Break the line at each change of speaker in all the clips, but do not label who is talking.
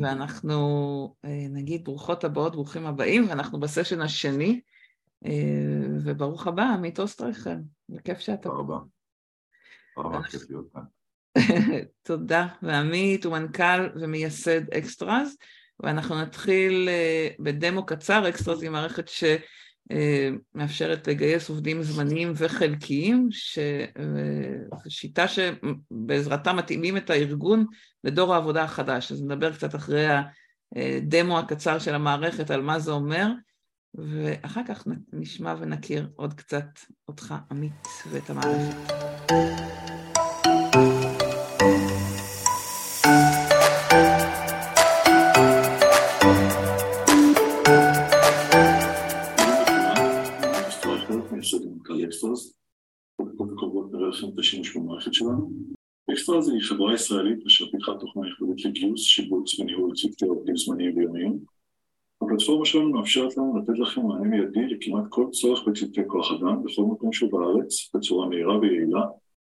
ואנחנו אה, נגיד ברוכות הבאות, ברוכים הבאים, ואנחנו בסשן השני, אה, וברוך הבא, עמית אוסטרייכן, בכיף שאתה
פה. תודה רבה. רבה, כיף להיות כאן.
תודה, ועמית הוא מנכ"ל ומייסד Xtras, ואנחנו נתחיל אה, בדמו קצר, Xtras היא מערכת ש... מאפשרת לגייס עובדים זמניים וחלקיים, שזו שיטה שבעזרתה מתאימים את הארגון לדור העבודה החדש. אז נדבר קצת אחרי הדמו הקצר של המערכת על מה זה אומר, ואחר כך נשמע ונכיר עוד קצת אותך, עמית, ואת המערכת.
אקסטרה זה חברה ישראלית אשר פיתחה תוכנה ייחודית לגיוס, שיבוץ וניהול צוותי עובדים זמניים ויומיים. הפלטפורמה שלנו מאפשרת לנו לתת לכם מענה מיידי לכמעט כל צורך בצוותי כוח אדם בכל מקום שהוא בארץ בצורה מהירה ויעילה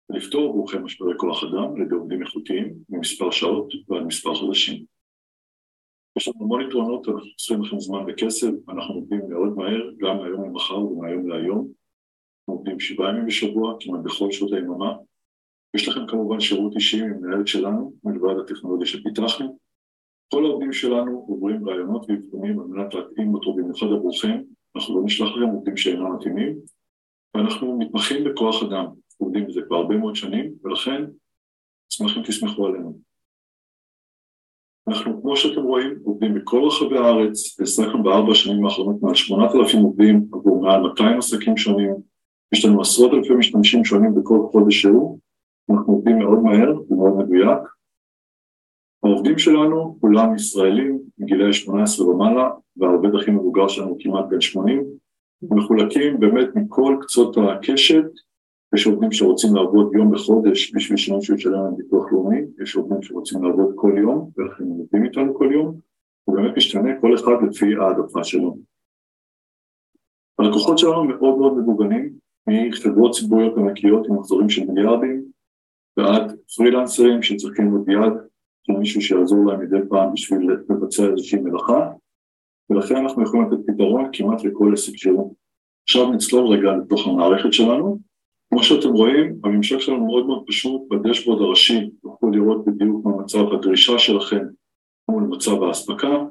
ולפתור עבורכם משברי כוח אדם על עובדים איכותיים ממספר שעות ועד מספר חודשים. יש לנו המון יתרונות, אנחנו חוסכים לכם זמן וכסף, אנחנו עובדים מאוד מהר, גם מהיום למחר ומהיום להיום. עובדים שבעה ימים בשבוע, כמעט בכל שעות היממה. יש לכם כמובן שירות אישי עם מנהלת שלנו, מלבד הטכנולוגיה שפיתחנו. כל העובדים שלנו עוברים רעיונות ואבחונים על מנת להתאים אותו במיוחד עבורכם, אנחנו לא נשלח לכם עובדים שאינם מתאימים, ואנחנו מתמחים בכוח אדם, עובדים בזה כבר הרבה מאוד שנים, ולכן אשמח אם תסמכו עלינו. אנחנו, כמו שאתם רואים, עובדים בכל רחבי הארץ, העסקנו בארבע השנים האחרונות מעל שמונת אלפים עובדים עבור מעל 200 עסקים שונים, יש לנו עשרות אלפי משתמשים שונים בכל חודש שהוא, אנחנו עובדים מאוד מהר ומאוד מדויק. העובדים שלנו כולם ישראלים מגילי 18 ומעלה, והעובד הכי מבוגר שלנו כמעט בן 80, מחולקים באמת מכל קצות הקשת, יש עובדים שרוצים לעבוד יום בחודש בשביל שמישהו ישלם להם ביטוח לאומי, יש עובדים שרוצים לעבוד כל יום, ולכן הם עובדים איתנו כל יום, ובאמת משתנה כל אחד לפי העדפה שלו. הלקוחות שלנו מאוד מאוד מגוונים, מחברות ציבוריות ענקיות עם מחזורים של מיליארדים ועד פרילנסרים שצריכים עוד יד של מישהו שיעזור להם מדי פעם בשביל לבצע איזושהי מלאכה ולכן אנחנו יכולים לתת פתרון כמעט לכל עסק שהוא. עכשיו נצלול רגע לתוך המערכת שלנו. כמו שאתם רואים, הממשק שלנו מאוד מאוד פשוט, בדשבורד הראשי תוכלו לראות בדיוק מה מצב הדרישה שלכם מול מצב האספקה.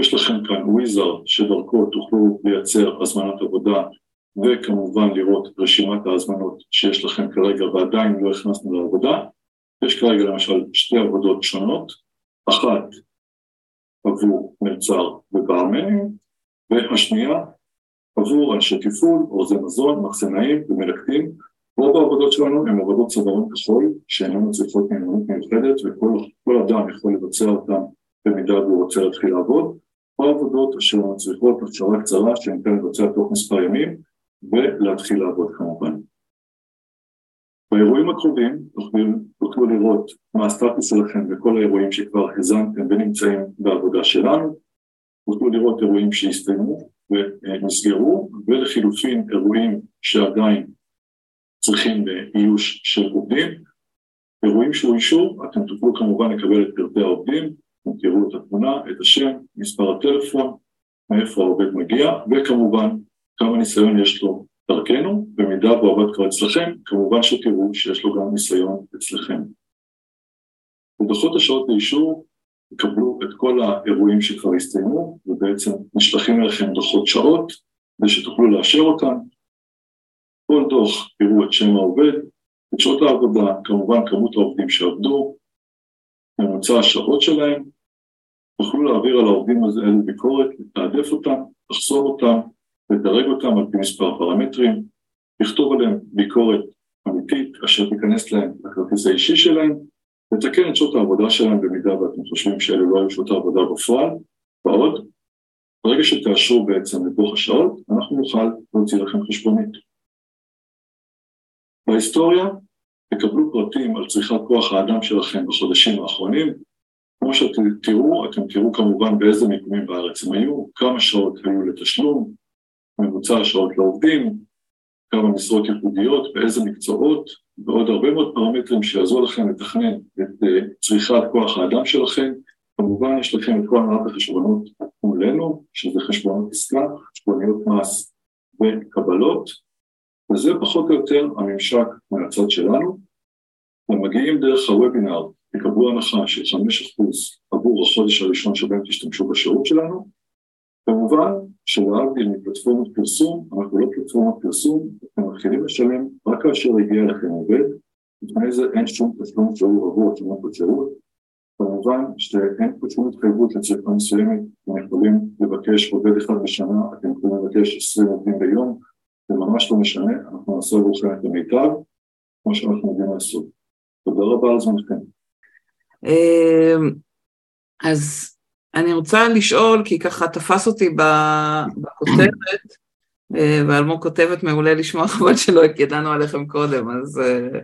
יש לכם כאן וויזר שדרכו תוכלו לייצר הזמנת עבודה וכמובן לראות רשימת ההזמנות שיש לכם כרגע ועדיין לא הכנסנו לעבודה. יש כרגע למשל שתי עבודות שונות, אחת עבור מלצר וברמנים, והשנייה עבור אנשי תפעול, אורזי מזון, מחסנאים ומלקטים. רוב העבודות שלנו הן עבודות צווארון כחול שאינן מצריכות מיומנות מיוחדת וכל אדם יכול לבצע אותן במידה והוא רוצה להתחיל לעבוד, או עבודות אשר מצריכות הכשרה קצרה שניתן לבצע תוך מספר ימים ולהתחיל לעבוד כמובן. באירועים הקרובים תוכלו לראות מה הסטטוס שלכם בכל האירועים שכבר הזנתם ונמצאים בעבודה שלנו, תוכלו לראות אירועים שהסתיימו ונסגרו, ולחילופין אירועים שעדיין צריכים איוש של עובדים. אירועים שאוישו, אתם תוכלו כמובן לקבל את פרטי העובדים, תראו את התמונה, את השם, מספר הטלפון, מאיפה העובד מגיע, וכמובן כמה ניסיון יש לו דרכנו, במידה והוא עבד כבר אצלכם, כמובן שתראו שיש לו גם ניסיון אצלכם. בדוחות השעות לאישור תקבלו את כל האירועים שכבר הסתיימו, ובעצם נשלחים אליכם דוחות שעות, כדי שתוכלו לאשר אותם. כל דוח תראו את שם העובד, את שעות העבודה, כמובן כמות העובדים שעבדו, ממוצע השעות שלהם, תוכלו להעביר על העובדים האלו ביקורת, לתעדף אותם, לחסום אותם, לדרג אותם על פי מספר פרמטרים, לכתוב עליהם ביקורת אמיתית אשר תיכנס להם לכרטיס האישי שלהם, לתקן את שעות העבודה שלהם במידה ואתם חושבים שאלו לא היו שעות העבודה בפועל, ועוד. ברגע שתאשרו בעצם דוח השעות, אנחנו נוכל להוציא לכם חשבונית. בהיסטוריה תקבלו פרטים על צריכת כוח האדם שלכם בחודשים האחרונים. כמו שאתם תראו, אתם תראו כמובן באיזה מיקומים בארץ הם היו, כמה שעות היו לתשלום, ממוצע השעות לעובדים, כמה משרות ייחודיות, באיזה מקצועות, ועוד הרבה מאוד פרמטרים שיעזרו לכם לתכנן את uh, צריכת כוח האדם שלכם כמובן יש לכם את כל מערכת החשבונות מולנו, שזה חשבונות עסקה, חשבוניות מס וקבלות, וזה פחות או יותר הממשק מהצד שלנו. הם מגיעים דרך הוובינר, תקבלו הנחה של 5% עבור החודש הראשון שבהם תשתמשו בשירות שלנו. כמובן שלהבדיל מפלטפורמות פרסום, אנחנו לא פלטפורמת פרסום, אתם מתחילים לשלם רק כאשר הגיע לכם עובד, לפני זה אין שום תשלום שהוא עבור תשלום בשירות, כמובן שאין פה שום התחייבות לצריכה מסוימת, אתם יכולים לבקש עובד אחד בשנה, אתם יכולים לבקש 20 עובדים ביום, זה ממש לא משנה, אנחנו נעשה עבורכם את המיטב, כמו שאנחנו יודעים לעשות. תודה רבה על זמנכם.
אמ, אז אני רוצה לשאול, כי ככה תפס אותי בכותרת, אה, ואלמוג כותבת מעולה לשמוע חבל שלא ידענו עליכם קודם, אז, אה,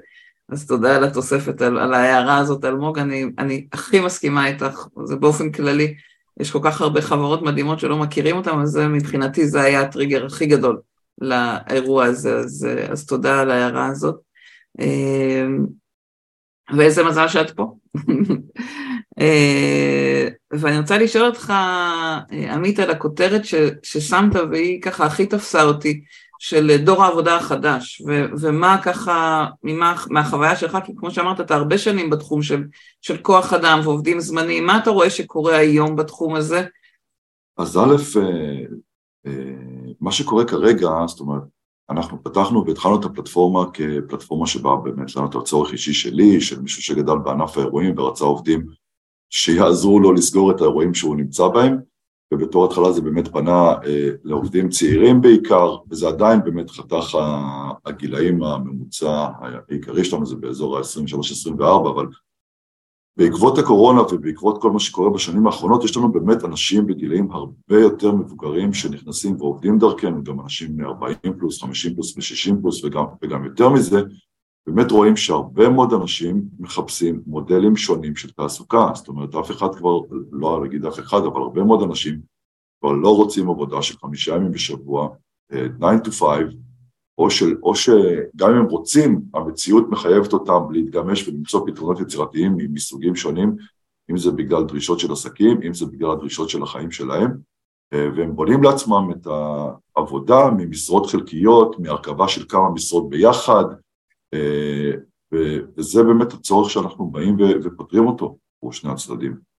אז תודה על התוספת, על, על ההערה הזאת, אלמוג, אני, אני הכי מסכימה איתך, זה באופן כללי, יש כל כך הרבה חברות מדהימות שלא מכירים אותן, אז מבחינתי זה היה הטריגר הכי גדול לאירוע הזה, אז, אז תודה על ההערה הזאת. ואיזה מזל שאת פה. אה, ואני רוצה לשאול אותך, עמית, על הכותרת ש, ששמת, והיא ככה הכי תפסה אותי, של דור העבודה החדש, ו, ומה ככה, ממה, מהחוויה שלך, כי כמו שאמרת, אתה הרבה שנים בתחום של, של כוח אדם ועובדים זמניים, מה אתה רואה שקורה היום בתחום הזה?
אז א', אה, אה, מה שקורה כרגע, זאת אומרת, אנחנו פתחנו והתחלנו את הפלטפורמה כפלטפורמה שבה באמת לנו את הצורך אישי שלי, של מישהו שגדל בענף האירועים ורצה עובדים שיעזרו לו לסגור את האירועים שהוא נמצא בהם, ובתור התחלה זה באמת פנה אה, לעובדים צעירים בעיקר, וזה עדיין באמת חתך הגילאים הממוצע העיקרי שלנו, זה באזור ה-23-24, אבל בעקבות הקורונה ובעקבות כל מה שקורה בשנים האחרונות, יש לנו באמת אנשים בגילאים הרבה יותר מבוגרים שנכנסים ועובדים דרכנו, גם אנשים בני 40 פלוס, 50 פלוס ו-60 פלוס וגם, וגם יותר מזה, באמת רואים שהרבה מאוד אנשים מחפשים מודלים שונים של תעסוקה, זאת אומרת אף אחד כבר, לא להגיד אף אחד, אבל הרבה מאוד אנשים כבר לא רוצים עבודה של חמישה ימים בשבוע, 9 אה, to 5, או, של, או שגם אם הם רוצים, המציאות מחייבת אותם להתגמש ולמצוא פתרונות יצירתיים מסוגים שונים, אם זה בגלל דרישות של עסקים, אם זה בגלל הדרישות של החיים שלהם, אה, והם בונים לעצמם את העבודה ממשרות חלקיות, מהרכבה של כמה משרות ביחד, וזה באמת הצורך שאנחנו באים ופותרים אותו עבור שני הצדדים.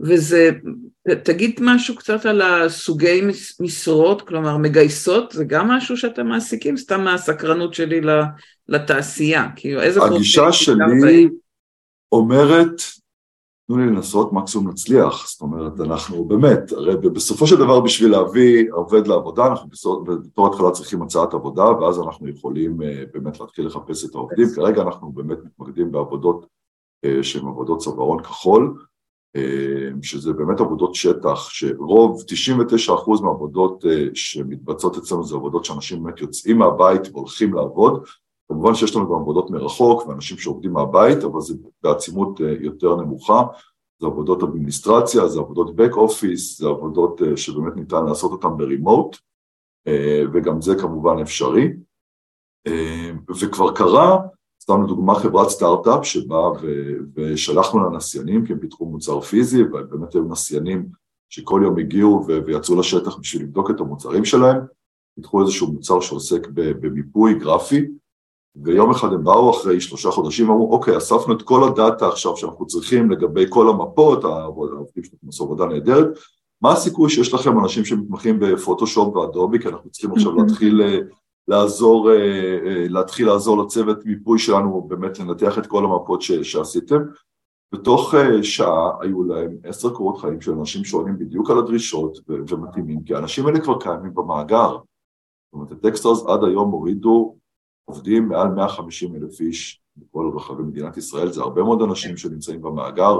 וזה, תגיד משהו קצת על הסוגי משרות, כלומר מגייסות, זה גם משהו שאתם מעסיקים? סתם מהסקרנות שלי לתעשייה, כאילו איזה
הגישה שלי אומרת, תנו לי לנסות, מקסימום נצליח, זאת אומרת, אנחנו באמת, הרי בסופו של דבר בשביל להביא עובד לעבודה, אנחנו בתור התחלה צריכים הצעת עבודה, ואז אנחנו יכולים אה, באמת להתחיל לחפש את העובדים, כרגע אנחנו באמת מתמקדים בעבודות אה, שהן עבודות צווארון כחול, אה, שזה באמת עבודות שטח, שרוב, 99% מהעבודות שמתבצעות אצלנו זה עבודות שאנשים באמת יוצאים מהבית והולכים לעבוד, כמובן שיש לנו גם עבודות מרחוק ואנשים שעובדים מהבית, אבל זה בעצימות אה, יותר נמוכה, זה עבודות אדמיניסטרציה, זה עבודות back office, זה עבודות שבאמת ניתן לעשות אותן ברימוט, וגם זה כמובן אפשרי. וכבר קרה סתם לדוגמה חברת סטארט-אפ שבאה ושלחנו לנסיינים כי הם פיתחו מוצר פיזי ובאמת היו נסיינים שכל יום הגיעו ויצאו לשטח בשביל לבדוק את המוצרים שלהם, פיתחו איזשהו מוצר שעוסק במיפוי גרפי ויום אחד הם באו אחרי שלושה חודשים ואמרו אוקיי אספנו את כל הדאטה עכשיו שאנחנו צריכים לגבי כל המפות, העובדים שלנו עשו עבודה נהדרת, מה הסיכוי שיש לכם אנשים שמתמחים בפוטושופ ואדובי כי אנחנו צריכים עכשיו להתחיל אה, לעזור, אה, אה, להתחיל לעזור לצוות מיפוי שלנו באמת לנתח את כל המפות ש, שעשיתם. בתוך שעה היו להם עשר קורות חיים של אנשים שעונים בדיוק על הדרישות ומתאימים, כי האנשים האלה כבר קיימים במאגר. זאת אומרת, הטקסטרס עד היום הורידו עובדים מעל 150 אלף איש בכל רחבי מדינת ישראל, זה הרבה מאוד אנשים שנמצאים במאגר,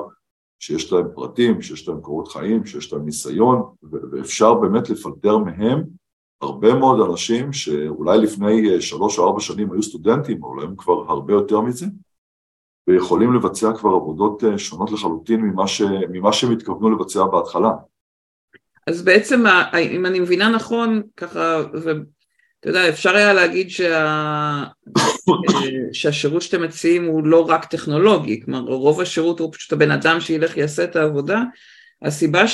שיש להם פרטים, שיש להם קורות חיים, שיש להם ניסיון, ואפשר באמת לפלטר מהם הרבה מאוד אנשים שאולי לפני אה, שלוש או ארבע שנים היו סטודנטים, אבל הם כבר הרבה יותר מזה, ויכולים לבצע כבר עבודות אה, שונות לחלוטין ממה, ש, ממה שהם התכוונו לבצע בהתחלה.
אז בעצם, אם אני מבינה נכון, ככה, אתה יודע, אפשר היה להגיד שה... שהשירות שאתם מציעים הוא לא רק טכנולוגי, כלומר רוב השירות הוא פשוט הבן אדם שילך יעשה את העבודה. הסיבה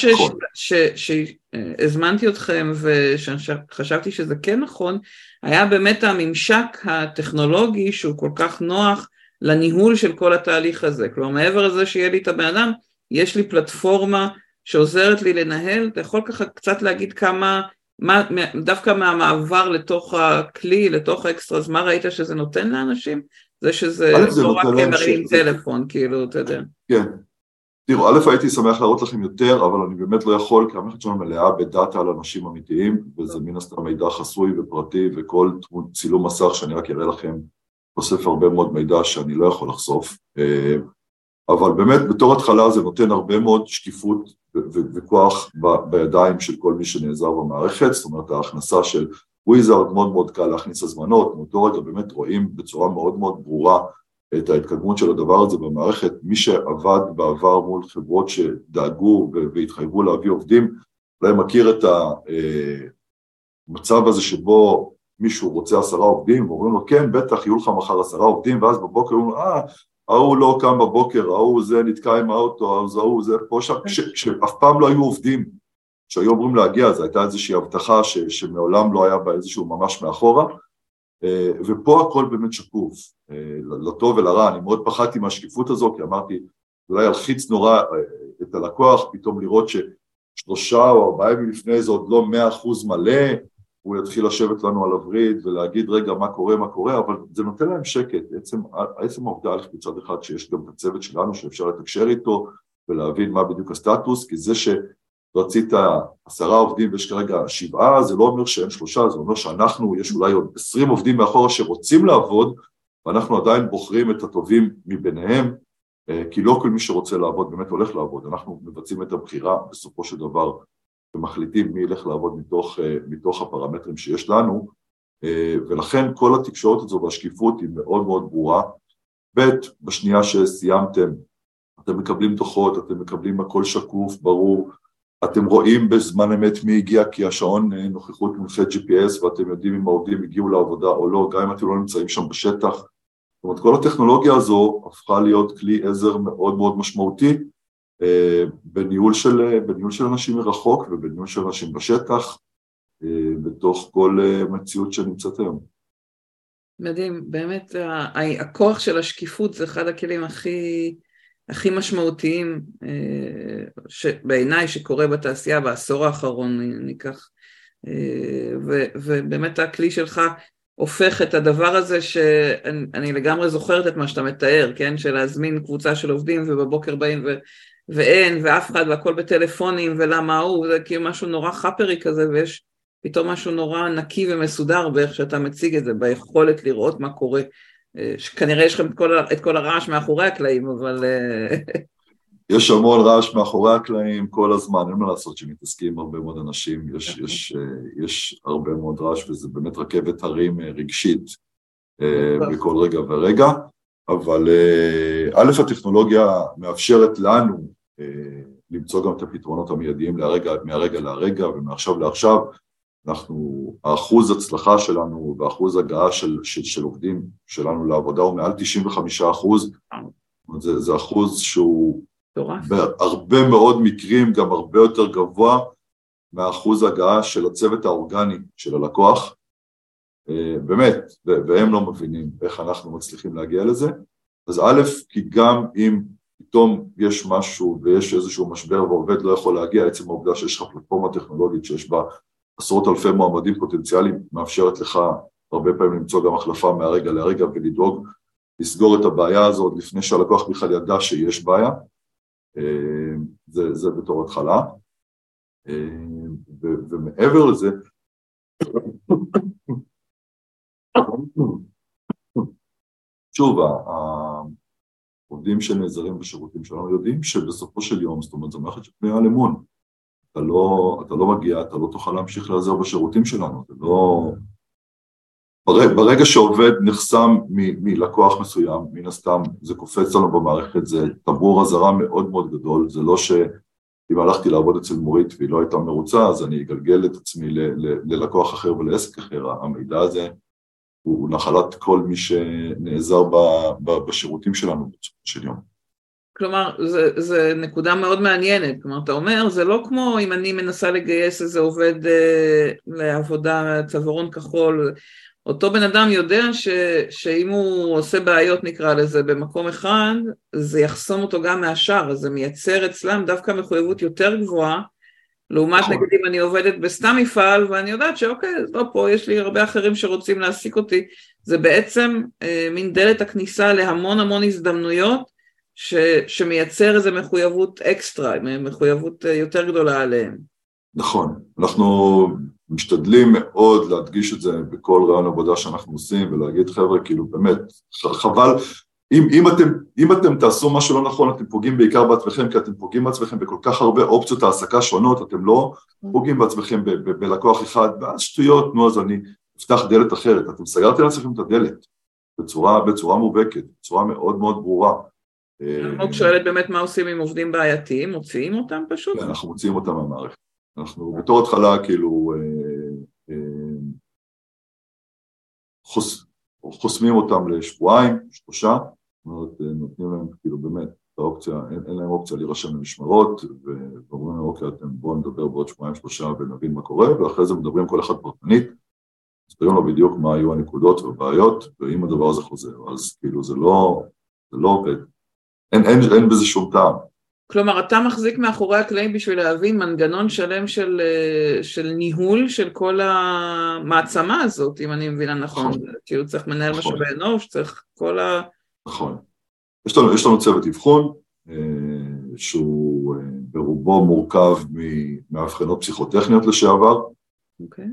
שהזמנתי אתכם ושחשבתי שזה כן נכון, היה באמת הממשק הטכנולוגי שהוא כל כך נוח לניהול של כל התהליך הזה. כלומר, מעבר לזה שיהיה לי את הבן אדם, יש לי פלטפורמה שעוזרת לי לנהל, אתה יכול ככה קצת להגיד כמה, מה, דווקא מהמעבר לתוך הכלי, לתוך האקסטרה, אז מה ראית שזה נותן לאנשים? זה שזה לא רק הם מראים טלפון, כאילו, אתה יודע.
כן. תראו, א', הייתי שמח להראות לכם יותר, אבל אני באמת לא יכול, כי המערכת שלנו מלאה בדאטה על אנשים אמיתיים, וזה מן הסתם מידע חסוי ופרטי, וכל צילום מסך שאני רק אראה לכם חושף הרבה מאוד מידע שאני לא יכול לחשוף. אה, אבל באמת בתור התחלה זה נותן הרבה מאוד שקיפות וכוח בידיים של כל מי שנעזר במערכת, זאת אומרת ההכנסה של וויזארד מאוד מאוד קל להכניס הזמנות, מאותו רגע באמת רואים בצורה מאוד מאוד ברורה את ההתקדמות של הדבר הזה במערכת, מי שעבד בעבר מול חברות שדאגו והתחייבו להביא עובדים, אולי מכיר את המצב הזה שבו מישהו רוצה עשרה עובדים ואומרים לו כן בטח יהיו לך מחר עשרה עובדים ואז בבוקר אומרים לו אה ההוא לא קם בבוקר, ההוא זה נתקע עם האוטו, ההוא זה פה שם, שאף פעם לא היו עובדים. שהיו אמורים להגיע, זו הייתה איזושהי הבטחה ש, שמעולם לא היה בה איזשהו ממש מאחורה, אה, ופה הכל באמת שקוף, אה, לטוב ולרע, אני מאוד פחדתי מהשקיפות הזו, כי אמרתי, אולי ילחיץ נורא אה, את הלקוח, פתאום לראות ששלושה או ארבעה ימים לפני זה עוד לא מאה אחוז מלא, הוא יתחיל לשבת לנו על הווריד ולהגיד רגע מה קורה, מה קורה, אבל זה נותן להם שקט, עצם, עצם העובדה הלכת מצד אחד שיש גם את הצוות שלנו שאפשר לתקשר איתו ולהבין מה בדיוק הסטטוס, כי זה שרצית עשרה עובדים ויש כרגע שבעה, זה לא אומר שאין שלושה, זה אומר שאנחנו, יש אולי עוד עשרים עובדים מאחורה שרוצים לעבוד, ואנחנו עדיין בוחרים את הטובים מביניהם, אה, כי לא כל מי שרוצה לעבוד באמת הולך לעבוד, אנחנו מבצעים את הבחירה בסופו של דבר ומחליטים מי ילך לעבוד מתוך, אה, מתוך הפרמטרים שיש לנו, אה, ולכן כל התקשורת הזו והשקיפות היא מאוד מאוד ברורה. ב', בשנייה שסיימתם, אתם מקבלים דוחות, אתם מקבלים הכל שקוף, ברור, אתם רואים בזמן אמת מי הגיע כי השעון אה, נוכחות מונחה GPS ואתם יודעים אם העובדים הגיעו לעבודה או לא, גם אם אתם לא נמצאים שם בשטח. זאת אומרת, כל הטכנולוגיה הזו הפכה להיות כלי עזר מאוד מאוד משמעותי בניהול של, בניהול של אנשים מרחוק ובניהול של אנשים בשטח, אה, בתוך כל אה, מציאות שנמצאת היום.
מדהים, באמת הכוח של השקיפות זה אחד הכלים הכי, הכי משמעותיים בעיניי שקורה בתעשייה בעשור האחרון ניקח ו, ובאמת הכלי שלך הופך את הדבר הזה שאני לגמרי זוכרת את מה שאתה מתאר, כן? של להזמין קבוצה של עובדים ובבוקר באים ואין, ואף אחד, והכל בטלפונים, ולמה הוא, זה כאילו משהו נורא חאפרי כזה, ויש פתאום משהו נורא נקי ומסודר באיך שאתה מציג את זה, ביכולת לראות מה קורה. אה, כנראה יש לכם את כל, את כל הרעש מאחורי הקלעים, אבל... אה,
יש המון רעש מאחורי הקלעים כל הזמן, אין מה לעשות שמתעסקים עם הרבה מאוד אנשים, יש, אוקיי. יש, אה, יש הרבה מאוד רעש וזה באמת רכבת הרים רגשית בכל רגע ורגע, אבל א', הטכנולוגיה מאפשרת לנו למצוא גם את הפתרונות המיידיים להרגע, מהרגע להרגע ומעכשיו לעכשיו. אנחנו, האחוז הצלחה שלנו ואחוז הגעה של, של, של עובדים שלנו לעבודה הוא מעל 95 אחוז, זה, זה אחוז שהוא בהרבה מאוד מקרים גם הרבה יותר גבוה מהאחוז הגעה של הצוות האורגני של הלקוח, אה, באמת, והם לא מבינים איך אנחנו מצליחים להגיע לזה, אז א', כי גם אם פתאום יש משהו ויש איזשהו משבר ועובד לא יכול להגיע, עצם העובדה שיש לך פלטפורמה טכנולוגית שיש בה עשרות אלפי מועמדים פוטנציאליים, מאפשרת לך הרבה פעמים למצוא גם החלפה מהרגע לרגע ולדאוג לסגור את הבעיה הזאת לפני שהלקוח בכלל ידע שיש בעיה, אה, זה, זה בתור התחלה. אה, ומעבר לזה, שוב, העובדים שנעזרים בשירותים שלנו יודעים שבסופו של יום, זאת אומרת, זו מערכת שבנויה על אמון. אתה לא, אתה לא מגיע, אתה לא תוכל להמשיך להיעזר בשירותים שלנו, זה לא... ברגע, ברגע שעובד נחסם מ, מלקוח מסוים, מן הסתם זה קופץ לנו במערכת, זה טבור אזהרה מאוד מאוד גדול, זה לא ש... אם הלכתי לעבוד אצל מורית והיא לא הייתה מרוצה, אז אני אגלגל את עצמי ללקוח אחר ולעסק אחר. המידע הזה הוא נחלת כל מי שנעזר בשירותים שלנו בסופו של יום.
כלומר, זו נקודה מאוד מעניינת. כלומר, אתה אומר, זה לא כמו אם אני מנסה לגייס איזה עובד אה, לעבודה צווארון כחול, אותו בן אדם יודע ש, שאם הוא עושה בעיות נקרא לזה במקום אחד, זה יחסום אותו גם מהשאר, אז זה מייצר אצלם דווקא מחויבות יותר גבוהה, לעומת נכון. נגיד אם אני עובדת בסתם מפעל ואני יודעת שאוקיי, לא פה, יש לי הרבה אחרים שרוצים להעסיק אותי, זה בעצם אה, מין דלת הכניסה להמון המון הזדמנויות ש, שמייצר איזו מחויבות אקסטרה, מחויבות אה, יותר גדולה עליהם.
נכון, אנחנו משתדלים מאוד להדגיש את זה בכל רעיון עבודה שאנחנו עושים ולהגיד חבר'ה כאילו באמת חבל אם, אם, אתם, אם אתם תעשו משהו לא נכון אתם פוגעים בעיקר בעצמכם כי אתם פוגעים בעצמכם בכל כך הרבה אופציות העסקה שונות אתם לא פוגעים בעצמכם ב, ב, בלקוח אחד ואז שטויות נו אז אני אפתח דלת אחרת. אתם סגרתם לעצמכם את הדלת בצורה, בצורה מובהקת בצורה מאוד מאוד ברורה.
אלמוג שואלת באמת מה עושים עם עובדים בעייתיים, מוציאים אותם פשוט?
כן, אנחנו מוציאים אותם מהמערכת. אנחנו בתור התחלה כאילו אה, אה, חוס, חוסמים אותם לשבועיים, שלושה, אומרת אה, נותנים להם כאילו באמת האופציה, אין, אין להם אופציה להירשם למשמרות ואומרים להם אוקיי אתם בואו נדבר בעוד שבועיים שלושה ונבין מה קורה ואחרי זה מדברים כל אחד פרטנית מסבירים לו בדיוק מה היו הנקודות והבעיות ואם הדבר הזה חוזר אז כאילו זה לא, זה לא עובד, אין, אין, אין בזה שום טעם
כלומר, אתה מחזיק מאחורי הקלעים בשביל להבין מנגנון שלם של, אה, של ניהול של כל המעצמה הזאת, אם אני מבינה נכון. נכון. כאילו צריך מנהל נכון. משאבי אנוש, צריך כל ה...
נכון. יש לנו, יש לנו צוות אבחון, אה, שהוא אה, ברובו מורכב מאבחנות פסיכוטכניות לשעבר. אוקיי. Okay.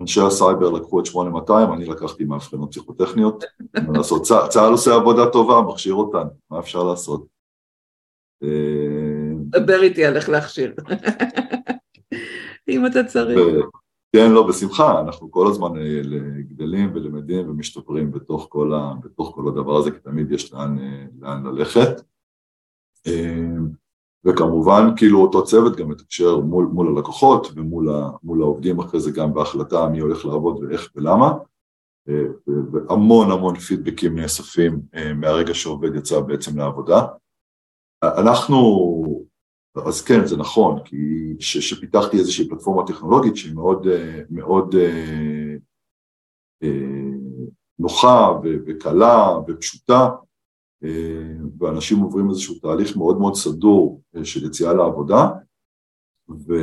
אנשי הסייבר לקחו את 8200, אני לקחתי מאבחנות פסיכוטכניות. מה לעשות, צה"ל עושה עבודה טובה, מכשיר אותן, מה אפשר לעשות?
דבר איתי על איך להכשיר. אם אתה צריך.
כן, לא, בשמחה, אנחנו כל הזמן אה, גדלים ולמדים ומשתפרים בתוך כל, ה, בתוך כל הדבר הזה, כי תמיד יש לאן, אה, לאן ללכת. אה, וכמובן, כאילו אותו צוות גם מתקשר מול, מול הלקוחות ומול ה, מול העובדים אחרי זה גם בהחלטה מי הולך לעבוד ואיך ולמה. והמון המון פידבקים נאספים מהרגע שעובד יצא בעצם לעבודה. אנחנו, אז כן, זה נכון, כי שפיתחתי איזושהי פלטפורמה טכנולוגית שהיא מאוד, מאוד אה, אה, נוחה וקלה ופשוטה, אה, ואנשים עוברים איזשהו תהליך מאוד מאוד סדור של יציאה לעבודה, ו...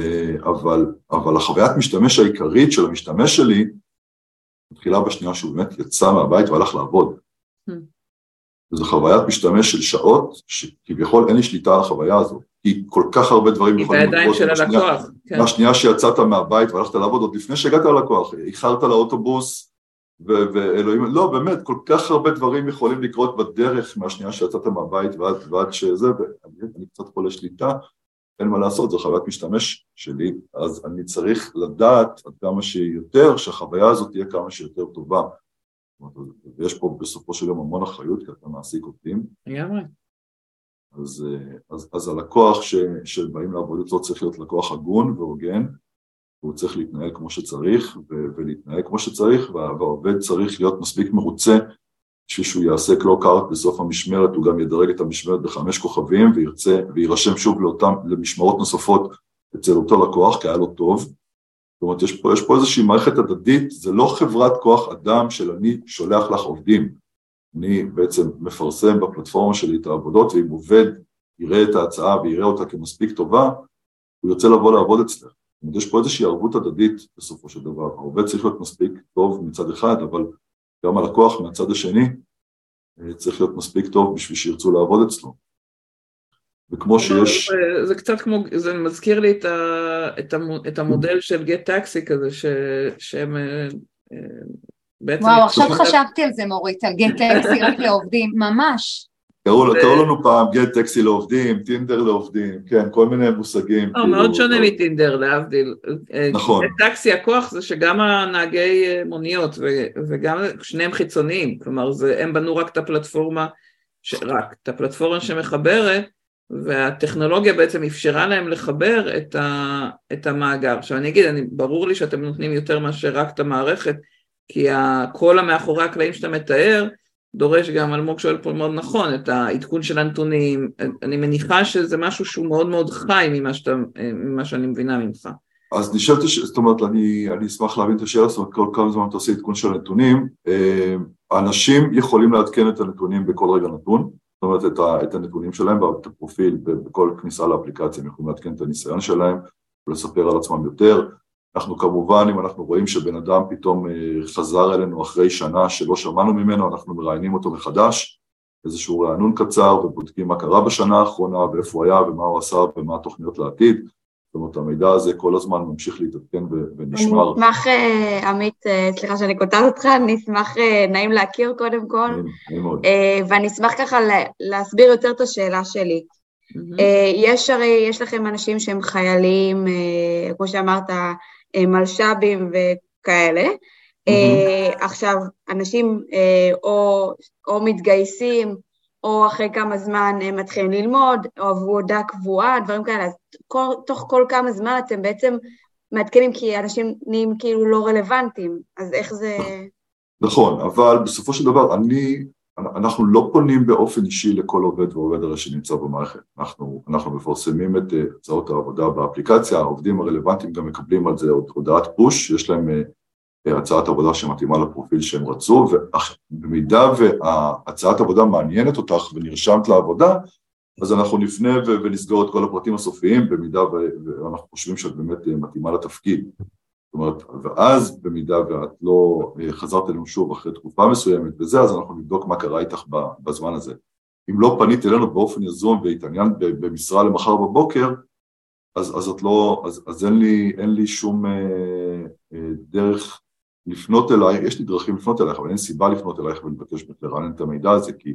אבל, אבל החוויית משתמש העיקרית של המשתמש שלי מתחילה בשנייה שהוא באמת יצא מהבית והלך לעבוד. Hmm. וזו חוויית משתמש של שעות, שכביכול אין לי שליטה על החוויה הזו, כי כל כך הרבה דברים
יכולים לקרות. היא בידיים של הלקוח.
כן. מהשנייה שיצאת מהבית והלכת לעבוד, עוד לפני שהגעת ללקוח, איחרת לאוטובוס, ואלוהים, לא באמת, כל כך הרבה דברים יכולים לקרות בדרך מהשנייה שיצאת מהבית ועד, ועד שזה, ואני קצת חולה שליטה, אין מה לעשות, זו חוויית משתמש שלי, אז אני צריך לדעת עד כמה שיותר, שהחוויה הזאת תהיה כמה שיותר טובה. ויש פה בסופו של יום המון אחריות כי אתה מעסיק עובדים.
לגמרי.
אז, אז, אז הלקוח ש, שבאים לעבוד אצלו צריך להיות לקוח הגון והוגן, והוא צריך להתנהל כמו שצריך ו, ולהתנהל כמו שצריך, והעובד צריך להיות מספיק מרוצה בשביל שהוא יעשה clock-out בסוף המשמרת, הוא גם ידרג את המשמרת בחמש כוכבים וירצה ויירשם שוב לאותם, למשמרות נוספות אצל אותו לקוח כי היה לו טוב, זאת אומרת, יש פה, יש פה איזושהי מערכת הדדית, זה לא חברת כוח אדם של אני שולח לך עובדים. אני בעצם מפרסם בפלטפורמה שלי את העבודות, ואם עובד יראה את ההצעה ויראה אותה כמספיק טובה, הוא יוצא לבוא לעבוד אצלך. זאת אומרת, יש פה איזושהי ערבות הדדית בסופו של דבר. העובד צריך להיות מספיק טוב מצד אחד, אבל גם הלקוח מהצד השני אה, צריך להיות מספיק טוב בשביל שירצו לעבוד אצלו. וכמו שיש...
זה קצת כמו, זה מזכיר לי את, ה, את, המ, את המודל של גט טקסי כזה, ש, שהם אה, אה,
בעצם... וואו, עכשיו חשבתי על זה מורית, על גט טקסי רק לעובדים, ממש.
קראו לנו פעם גט טקסי לעובדים, טינדר לעובדים, כן, כל מיני מושגים.
לא, מאוד שונה מטינדר להבדיל.
נכון.
טקסי הכוח זה שגם הנהגי מוניות וגם שניהם חיצוניים, כלומר הם בנו רק את הפלטפורמה, רק את הפלטפורמה שמחברת, והטכנולוגיה בעצם אפשרה להם לחבר את, ה, את המאגר. עכשיו אני אגיד, אני, ברור לי שאתם נותנים יותר מאשר רק את המערכת, כי כל המאחורי הקלעים שאתה מתאר, דורש גם, אלמוג שואל פה מאוד נכון, את העדכון של הנתונים, אני מניחה שזה משהו שהוא מאוד מאוד חי ממה, שאתה, ממה שאני מבינה ממך.
אז נשאלת, זאת אומרת, אני, אני אשמח להבין את השאלה, זאת אומרת, כל כמה זמן אתה עושה עדכון של הנתונים, אה, אנשים יכולים לעדכן את הנתונים בכל רגע נתון, זאת אומרת, את, ה, את הנתונים שלהם ואת הפרופיל בכל כניסה לאפליקציה, הם יכולים לעדכן את הניסיון שלהם ולספר על עצמם יותר. אנחנו כמובן, אם אנחנו רואים שבן אדם פתאום אה, חזר אלינו אחרי שנה שלא שמענו ממנו, אנחנו מראיינים אותו מחדש, איזשהו רענון קצר ובודקים מה קרה בשנה האחרונה ואיפה הוא היה ומה הוא עשה ומה התוכניות לעתיד. זאת אומרת, המידע הזה כל הזמן ממשיך להתעדכן ונשמר.
אני אשמח, אה, עמית, אה, סליחה שאני קוטעת אותך, אני אשמח, נעים להכיר קודם כל.
נעים מאוד.
ואני אשמח ככה להסביר יותר את השאלה שלי. יש הרי, יש לכם אנשים שהם חיילים, כמו שאמרת, מלש"בים וכאלה. Mm-hmm. עכשיו, אנשים אה, או, או מתגייסים, או אחרי כמה זמן הם מתחילים ללמוד, או עבודה קבועה, דברים כאלה, אז כל, תוך כל כמה זמן אתם בעצם מעדכנים כי אנשים נהיים כאילו לא רלוונטיים, אז איך זה...
נכון, אבל בסופו של דבר אני אנחנו לא פונים באופן אישי לכל עובד ועובד הרי שנמצא במערכת, אנחנו, אנחנו מפרסמים את אה, הצעות העבודה באפליקציה, העובדים הרלוונטיים גם מקבלים על זה הודעת פוש, יש להם אה, אה, הצעת עבודה שמתאימה לפרופיל שהם רצו, ובמידה והצעת עבודה מעניינת אותך ונרשמת לעבודה, אז אנחנו נפנה ונסגור את כל הפרטים הסופיים במידה ואנחנו חושבים שאת באמת מתאימה לתפקיד. זאת אומרת, ואז במידה ואת לא אה, חזרת אלינו שוב אחרי תקופה מסוימת וזה, אז אנחנו נבדוק מה קרה איתך בזמן הזה. אם לא פנית אלינו באופן יזום והתעניינת במשרה למחר בבוקר, אז, אז, לא, אז, אז אין, לי, אין לי שום אה, אה, דרך לפנות אלייך, יש לי דרכים לפנות אלייך, אבל אין סיבה לפנות אלייך ולבקש לרענן את המידע הזה, כי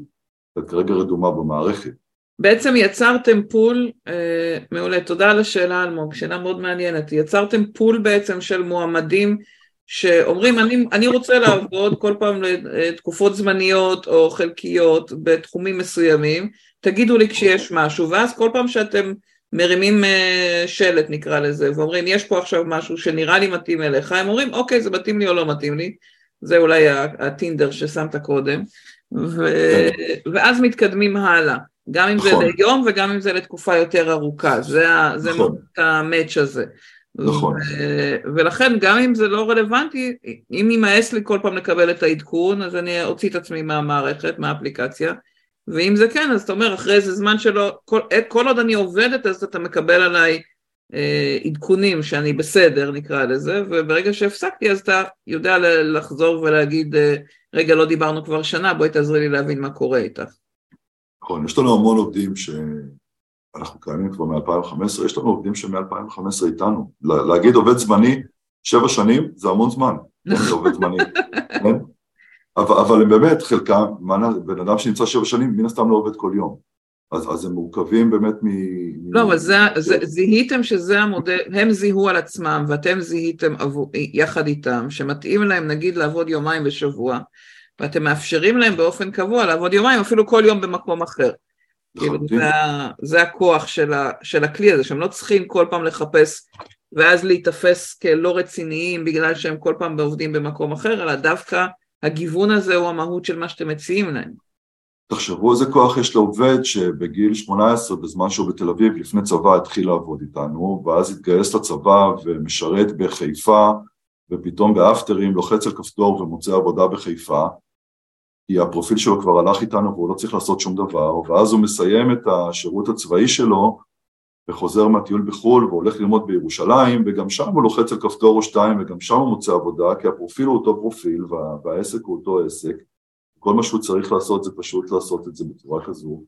את כרגע רדומה במערכת.
בעצם יצרתם pool, אה, מעולה, תודה על השאלה אלמוג, שאלה מאוד מעניינת, יצרתם pool בעצם של מועמדים שאומרים אני, אני רוצה לעבוד כל פעם לתקופות זמניות או חלקיות בתחומים מסוימים, תגידו לי כשיש משהו, ואז כל פעם שאתם מרימים אה, שלט נקרא לזה, ואומרים יש פה עכשיו משהו שנראה לי מתאים אליך, הם אומרים אוקיי זה מתאים לי או לא מתאים לי, זה אולי הטינדר ששמת קודם, ו... ואז מתקדמים הלאה. גם אם נכון. זה ליום וגם אם זה לתקופה יותר ארוכה, זה, זה נכון. המאץ' הזה.
נכון. ו,
ולכן גם אם זה לא רלוונטי, אם יימאס לי כל פעם לקבל את העדכון, אז אני אוציא את עצמי מהמערכת, מהאפליקציה, ואם זה כן, אז אתה אומר, אחרי איזה זמן שלא, כל, כל עוד אני עובדת, אז אתה מקבל עליי אה, עדכונים שאני בסדר, נקרא לזה, וברגע שהפסקתי, אז אתה יודע לחזור ולהגיד, אה, רגע, לא דיברנו כבר שנה, בואי תעזרי לי להבין מה קורה איתך.
נכון, יש לנו המון עובדים שאנחנו קיימים כבר מ-2015, יש לנו עובדים שמ-2015 איתנו. להגיד עובד זמני שבע שנים זה המון זמן, זה עובד זמני, כן? אבל, אבל הם באמת, חלקם, בן אדם שנמצא שבע שנים, מן הסתם לא עובד כל יום. אז, אז הם מורכבים באמת מ...
לא, אבל זה, זה, זיהיתם שזה המודל, הם זיהו על עצמם ואתם זיהיתם עבור, יחד איתם, שמתאים להם נגיד לעבוד יומיים בשבוע, ואתם מאפשרים להם באופן קבוע לעבוד יומיים, אפילו כל יום במקום אחר. כאילו, זה, זה הכוח של, ה, של הכלי הזה, שהם לא צריכים כל פעם לחפש ואז להיתפס כלא רציניים בגלל שהם כל פעם עובדים במקום אחר, אלא דווקא הגיוון הזה הוא המהות של מה שאתם מציעים להם.
תחשבו איזה כוח יש לעובד שבגיל 18 בזמן שהוא בתל אביב לפני צבא התחיל לעבוד איתנו ואז התגייס לצבא ומשרת בחיפה ופתאום באפטרים לוחץ על כפתור ומוצא עבודה בחיפה כי הפרופיל שלו כבר הלך איתנו והוא לא צריך לעשות שום דבר, ואז הוא מסיים את השירות הצבאי שלו וחוזר מהטיול בחו"ל והולך ללמוד בירושלים, וגם שם הוא לוחץ על כפתור או שתיים וגם שם הוא מוצא עבודה, כי הפרופיל הוא אותו פרופיל וה, והעסק הוא אותו עסק, כל מה שהוא צריך לעשות זה פשוט לעשות את זה בצורה כזו,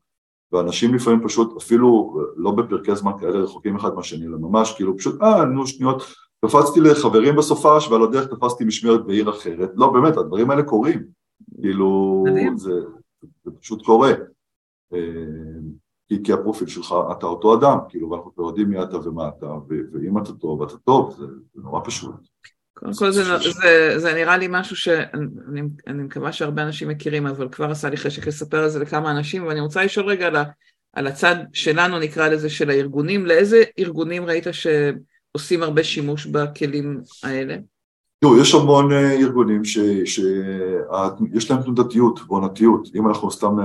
ואנשים לפעמים פשוט אפילו לא בפרקי זמן כאלה רחוקים אחד מהשני, אלא ממש כאילו פשוט אה נו שניות. קפצתי לחברים בסופש ועל הדרך תפסתי משמרת בעיר אחרת, לא באמת הדברים האלה קורים כאילו, זה, זה פשוט קורה. אה, כי, כי הפרופיל שלך, אתה אותו אדם, כאילו, ואנחנו כבר יודעים מי אתה ומה אתה, ואם אתה טוב, אתה טוב, זה, זה נורא פשוט.
קודם כל זה, זה, זה נראה לי משהו שאני אני מקווה שהרבה אנשים מכירים, אבל כבר עשה לי חשק לספר על זה לכמה אנשים, ואני רוצה לשאול רגע על על הצד שלנו, נקרא לזה, של הארגונים, לאיזה ארגונים ראית שעושים הרבה שימוש בכלים האלה?
תראו, יש המון אה, ארגונים שיש להם תנודתיות ועונתיות. אם אנחנו סתם,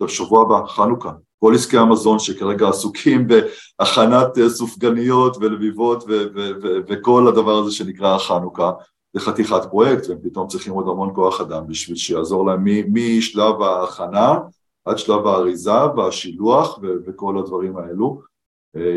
בשבוע הבא, חנוכה, כל עסקי המזון שכרגע עסוקים בהכנת סופגניות ולביבות וכל הדבר הזה שנקרא חנוכה, זה חתיכת פרויקט, והם פתאום צריכים עוד המון כוח אדם בשביל שיעזור להם משלב ההכנה עד שלב האריזה והשילוח וכל הדברים האלו.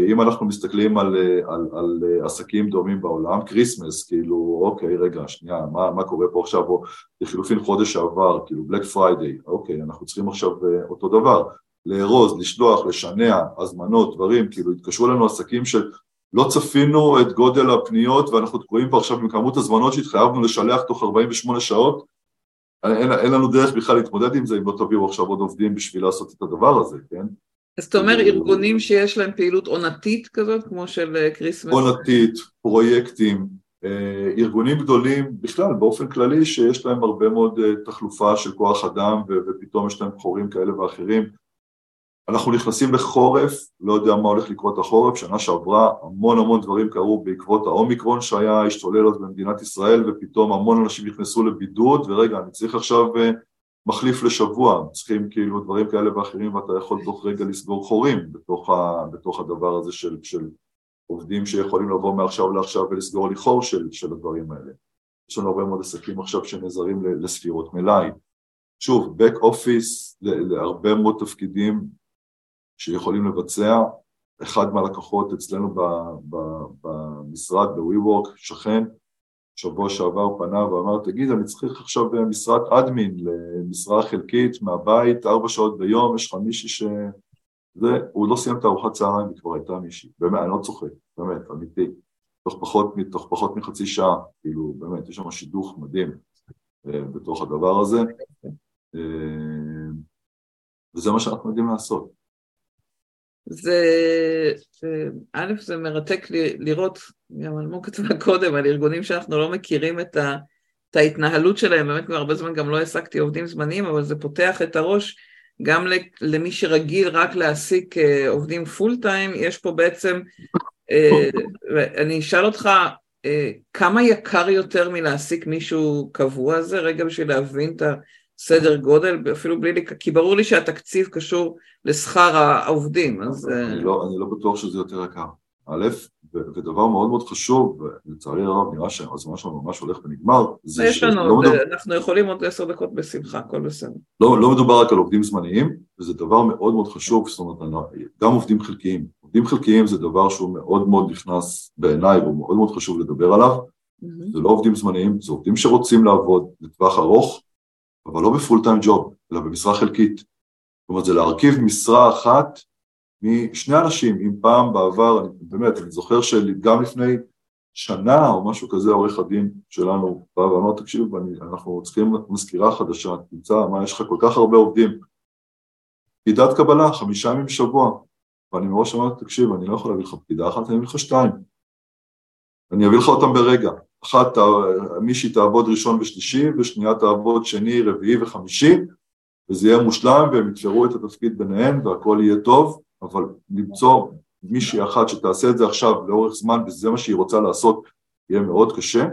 אם אנחנו מסתכלים על, על, על עסקים דומים בעולם, Christmas, כאילו, אוקיי, רגע, שנייה, מה, מה קורה פה עכשיו, או לחילופין חודש שעבר, כאילו, Black Friday, אוקיי, אנחנו צריכים עכשיו אותו דבר, לארוז, לשלוח, לשנע, הזמנות, דברים, כאילו, התקשרו לנו עסקים של לא צפינו את גודל הפניות ואנחנו תקועים פה עכשיו עם כמות הזמנות שהתחייבנו לשלח תוך 48 שעות אין, אין לנו דרך בכלל להתמודד עם זה אם לא תביאו עכשיו עוד עובדים בשביל לעשות את הדבר הזה, כן?
אז אתה אומר ארגונים שיש להם פעילות עונתית כזאת, כמו של Christmas?
עונתית, פרויקטים, אה, ארגונים גדולים בכלל, באופן כללי, שיש להם הרבה מאוד אה, תחלופה של כוח אדם ופתאום יש להם חורים כאלה ואחרים אנחנו נכנסים לחורף, לא יודע מה הולך לקרות החורף, שנה שעברה המון המון דברים קרו בעקבות האומיקרון שהיה השתולל אז במדינת ישראל ופתאום המון אנשים נכנסו לבידוד ורגע אני צריך עכשיו אה, מחליף לשבוע, צריכים כאילו דברים כאלה ואחרים ואתה יכול תוך רגע לסגור חורים בתוך, ה, בתוך הדבר הזה של, של עובדים שיכולים לבוא מעכשיו לעכשיו ולסגור לי חור של, של הדברים האלה. יש לנו הרבה מאוד עסקים עכשיו שנעזרים לספירות מלאי. שוב, back office להרבה מאוד תפקידים שיכולים לבצע. אחד מהלקוחות אצלנו במשרד, ב-WeWork, שכן, שבוע שעבר פנה ואמר, תגיד, אני צריך עכשיו משרת אדמין למשרה חלקית מהבית, ארבע שעות ביום, יש לך מישהי ש... זה, הוא לא סיים את ארוחת צהריים וכבר הייתה מישהי, באמת, אני לא צוחק, באמת, אמיתי, תוך פחות, תוך פחות מחצי שעה, כאילו, באמת, יש שם שידוך מדהים אה, בתוך הדבר הזה, אה, וזה מה שאנחנו יודעים לעשות.
זה, א', זה מרתק לראות, גם אלמוג כתבה קודם, על ארגונים שאנחנו לא מכירים את, ה, את ההתנהלות שלהם, באמת כבר הרבה זמן גם לא העסקתי עובדים זמניים, אבל זה פותח את הראש גם למי שרגיל רק להעסיק אה, עובדים פול טיים, יש פה בעצם, אה, אני אשאל אותך, אה, כמה יקר יותר מלהעסיק מישהו קבוע? זה, רגע בשביל להבין את סדר גודל, אפילו בלי, כי ברור לי שהתקציב קשור לשכר העובדים, אז...
אני אה, לא, אני לא בטוח שזה יותר יקר. א', ודבר מאוד מאוד חשוב, ולצערי הרב נראה שהזמן שלנו ממש הולך ונגמר,
זה יש לנו, לא מדבר... אנחנו יכולים עוד עשר דקות בשמחה, הכל בסדר.
לא, לא מדובר רק על עובדים זמניים, וזה דבר מאוד מאוד חשוב, זאת אומרת, גם עובדים חלקיים. עובדים חלקיים זה דבר שהוא מאוד מאוד נכנס בעיניי, והוא מאוד מאוד חשוב לדבר עליו. Mm-hmm. זה לא עובדים זמניים, זה עובדים שרוצים לעבוד לטווח ארוך, אבל לא בפול טיים ג'וב, אלא במשרה חלקית. זאת אומרת, זה להרכיב משרה אחת משני אנשים, אם פעם בעבר, אני, באמת, אני זוכר שגם לפני שנה או משהו כזה, עורך הדין שלנו בא ואמר, תקשיב, אנחנו צריכים מזכירה חדשה, תמצא, מה, יש לך כל כך הרבה עובדים. פקידת קבלה, חמישה ימים בשבוע, ואני מראש אמרתי, תקשיב, אני לא יכול להביא לך פקידה אחת, אני אביא לך שתיים. אני אביא לך אותם ברגע. אחת, מישהי תעבוד ראשון ושלישי, ושנייה תעבוד שני, רביעי וחמישי, וזה יהיה מושלם, והם יתפרו את התפקיד ביניהם והכל יהיה טוב, אבל למצוא מישהי אחת שתעשה את זה עכשיו לאורך זמן, וזה מה שהיא רוצה לעשות, יהיה מאוד קשה.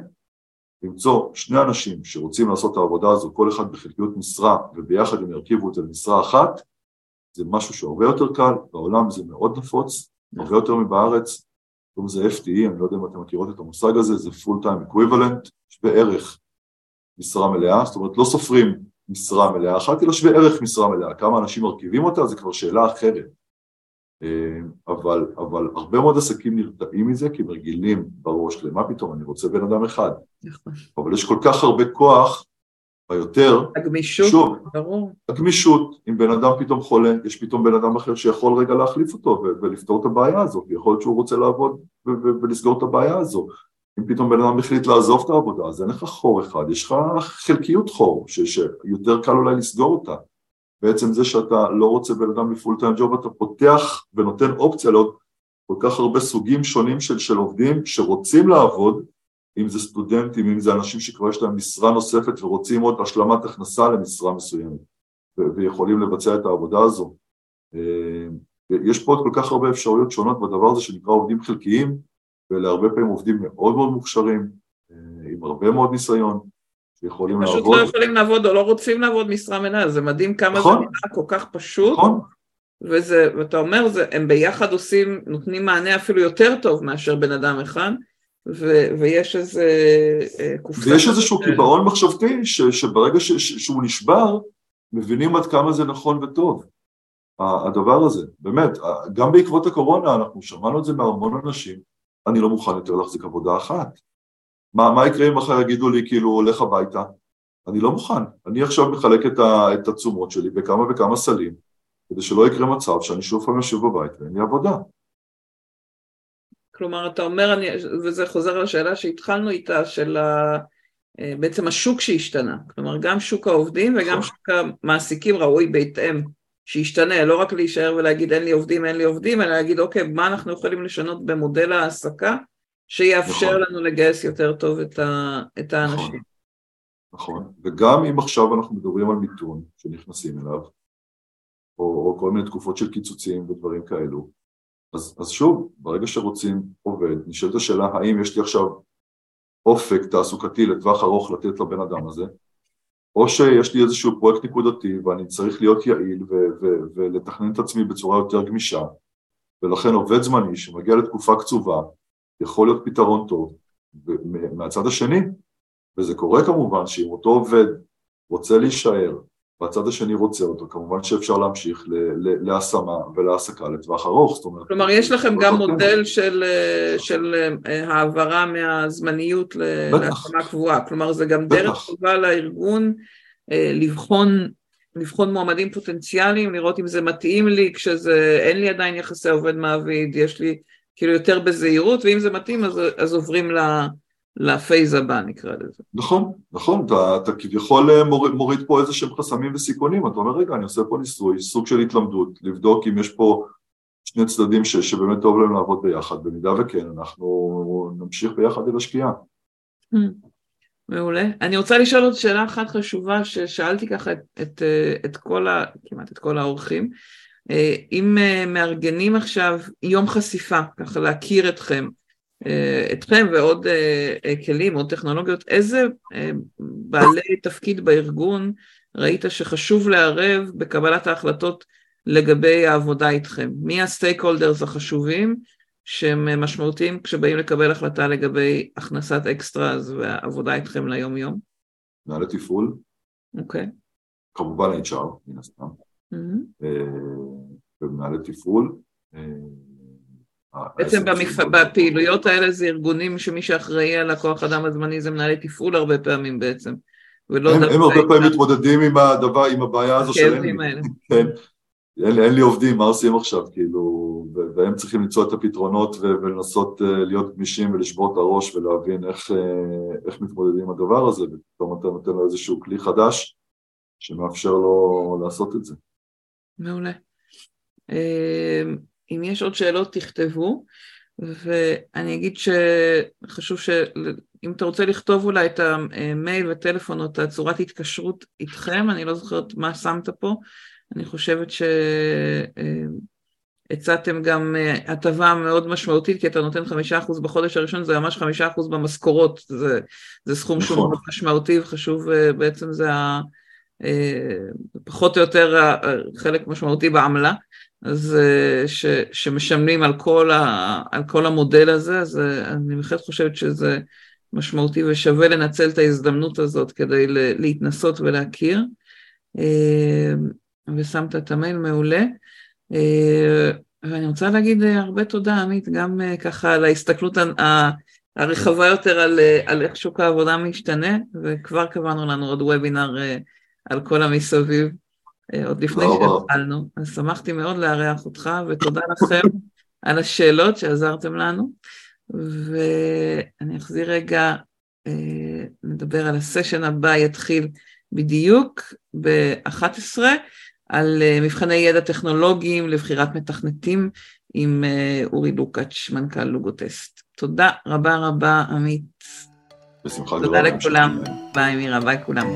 למצוא שני אנשים שרוצים לעשות את העבודה הזו, כל אחד בחלקיות משרה, וביחד הם ירכיבו את זה למשרה אחת, זה משהו שהרבה יותר קל, בעולם זה מאוד נפוץ, הרבה יותר מבארץ, קוראים לזה FTE, אני לא יודע אם אתם מכירות את המושג הזה, זה full time equivalent, שווה ערך משרה מלאה, זאת אומרת לא סופרים משרה מלאה. אחת, אלא שווה ערך משרה מלאה, כמה אנשים מרכיבים אותה? זה כבר שאלה אחרת, אה, אבל, אבל הרבה מאוד עסקים נרתעים מזה כי הם רגילים בראש למה פתאום, אני רוצה בן אדם אחד, נכון. אבל יש כל כך הרבה כוח ביותר,
הגמישות,
שוב, ברור. הגמישות, אם בן אדם פתאום חולה, יש פתאום בן אדם אחר שיכול רגע להחליף אותו ולפתור את הבעיה הזאת, יכול להיות שהוא רוצה לעבוד ולסגור את הבעיה הזו. אם פתאום בן אדם החליט לעזוב את העבודה, אז אין לך חור אחד, יש לך חלקיות חור, שיותר קל אולי לסגור אותה. בעצם זה שאתה לא רוצה בן אדם בפול טיים ג'וב, אתה פותח ונותן אופציה לעוד כל כך הרבה סוגים שונים של, של עובדים שרוצים לעבוד, אם זה סטודנטים, אם זה אנשים שכבר יש להם משרה נוספת ורוצים עוד השלמת הכנסה למשרה מסוימת ויכולים לבצע את העבודה הזו. אה, יש פה עוד כל כך הרבה אפשרויות שונות בדבר הזה שנקרא עובדים חלקיים, ואלה הרבה פעמים עובדים מאוד מאוד מוכשרים, אה, עם הרבה מאוד ניסיון, שיכולים לעבוד.
פשוט לא יכולים לעבוד או לא רוצים לעבוד משרה מנהל, זה מדהים כמה נכון, זה נראה כל כך פשוט. נכון. וזה, ואתה אומר, זה, הם ביחד עושים, נותנים מענה אפילו יותר טוב מאשר בן אדם אחד, ו, ויש איזה
אה, קופסה. ויש איזשהו קיבעון מחשבתי, ש, שברגע ש, ש, שהוא נשבר, מבינים עד כמה זה נכון וטוב. הדבר הזה, באמת, גם בעקבות הקורונה אנחנו שמענו את זה מהמון אנשים, אני לא מוכן יותר להחזיק עבודה אחת. מה, מה יקרה אם מחר יגידו לי כאילו הולך הביתה? אני לא מוכן, אני עכשיו מחלק את, ה, את התשומות שלי בכמה וכמה סלים, כדי שלא יקרה מצב שאני שוב פעם יושב בבית ואין לי עבודה.
כלומר, אתה אומר, אני, וזה חוזר לשאלה שהתחלנו איתה, של ה, אה, בעצם השוק שהשתנה. כלומר, גם שוק העובדים וגם נכון. שוק המעסיקים ראוי בהתאם שישתנה, לא רק להישאר ולהגיד אין לי עובדים, אין לי עובדים, אלא להגיד אוקיי, מה אנחנו יכולים לשנות במודל ההעסקה שיאפשר נכון. לנו לגייס יותר טוב את, ה, את האנשים. נכון.
נכון, וגם אם עכשיו אנחנו מדברים על מיתון שנכנסים אליו, או, או כל מיני תקופות של קיצוצים ודברים כאלו, אז, אז שוב, ברגע שרוצים עובד, נשאלת השאלה האם יש לי עכשיו אופק תעסוקתי לטווח ארוך לתת לבן אדם הזה, או שיש לי איזשהו פרויקט נקודתי ואני צריך להיות יעיל ולתכנן את עצמי בצורה יותר גמישה, ולכן עובד זמני שמגיע לתקופה קצובה יכול להיות פתרון טוב. ומהצד השני, וזה קורה כמובן שאם אותו עובד רוצה להישאר והצד השני רוצה אותו, כמובן שאפשר להמשיך להשמה ולהעסקה לטווח ארוך, זאת אומרת...
כלומר, יש לכם גם מודל של, של אה, העברה מהזמניות להשמה קבועה, כלומר זה גם דרך טובה לארגון אה, לבחון, לבחון מועמדים פוטנציאליים, לראות אם זה מתאים לי כשזה, אין לי עדיין יחסי עובד מעביד, יש לי כאילו יותר בזהירות, ואם זה מתאים אז, אז עוברים ל... לפייז הבא נקרא לזה.
נכון, נכון, אתה, אתה כביכול אה, מוריד, מוריד פה איזה שהם חסמים וסיכונים, אתה אומר רגע אני עושה פה ניסוי, סוג של התלמדות, לבדוק אם יש פה שני צדדים ש, שבאמת טוב להם לעבוד ביחד, במידה וכן אנחנו נמשיך ביחד אל השקיעה.
Hmm, מעולה. אני רוצה לשאול עוד שאלה אחת חשובה ששאלתי ככה את, את, אה, את כל ה... כמעט את כל האורחים. אה, אם מארגנים עכשיו יום חשיפה, ככה להכיר אתכם, אתכם ועוד אה, אה, כלים, עוד טכנולוגיות, איזה בעלי תפקיד בארגון ראית שחשוב לערב בקבלת ההחלטות לגבי העבודה איתכם? מי הסטייק הולדרס החשובים שהם משמעותיים כשבאים לקבל החלטה לגבי הכנסת אקסטראז והעבודה איתכם ליום יום?
מנהלי תפעול.
אוקיי. Okay.
כמובן HR, מן הסתם. Mm-hmm. ומנהלי תפעול.
בעצם במפ... בפעילויות האלה זה ארגונים שמי שאחראי על הכוח אדם הזמני זה מנהלי תפעול הרבה פעמים בעצם.
ולא הם, הם הרבה פעמים מתמודדים עם הדבר, עם הבעיה הזו שלהם. כן. אין, אין לי עובדים, מה עושים עכשיו, כאילו, והם צריכים למצוא את הפתרונות ולנסות אה, להיות גמישים ולשבור את הראש ולהבין איך, אה, איך מתמודדים עם הדבר הזה, ופתאום אתה נותן לו איזשהו כלי חדש שמאפשר לו לעשות את זה.
מעולה. אה, אם יש עוד שאלות תכתבו, ואני אגיד שחשוב שאם אתה רוצה לכתוב אולי את המייל וטלפון או את הצורת התקשרות איתכם, אני לא זוכרת מה שמת פה, אני חושבת שהצעתם גם הטבה מאוד משמעותית, כי אתה נותן חמישה אחוז בחודש הראשון, זה ממש חמישה אחוז במשכורות, זה, זה סכום שהוא נכון. מאוד משמעותי וחשוב, בעצם זה ה... פחות או יותר חלק משמעותי בעמלה. אז אה, ש, שמשלמים על כל, ה, על כל המודל הזה, אז אה, אני בהחלט חושבת שזה משמעותי ושווה לנצל את ההזדמנות הזאת כדי להתנסות ולהכיר. אה, ושמת את המייל מעולה. ואני רוצה להגיד הרבה תודה, עמית, גם ככה על ההסתכלות הרחבה יותר על, על איך שוק העבודה משתנה, וכבר קבענו לנו עוד וובינר על כל המסביב. אה, עוד לפני שהתחלנו, אז שמחתי מאוד לארח אותך, ותודה לכם על השאלות שעזרתם לנו. ואני אחזיר רגע, אה, נדבר על הסשן הבא, יתחיל בדיוק ב-11, על אה, מבחני ידע טכנולוגיים לבחירת מתכנתים עם אורי לוקאץ', מנכ"ל לוגוטסט. תודה רבה רבה, עמית.
בשמחה
גדולה. תודה לכולם. ביי מירה, ביי כולם.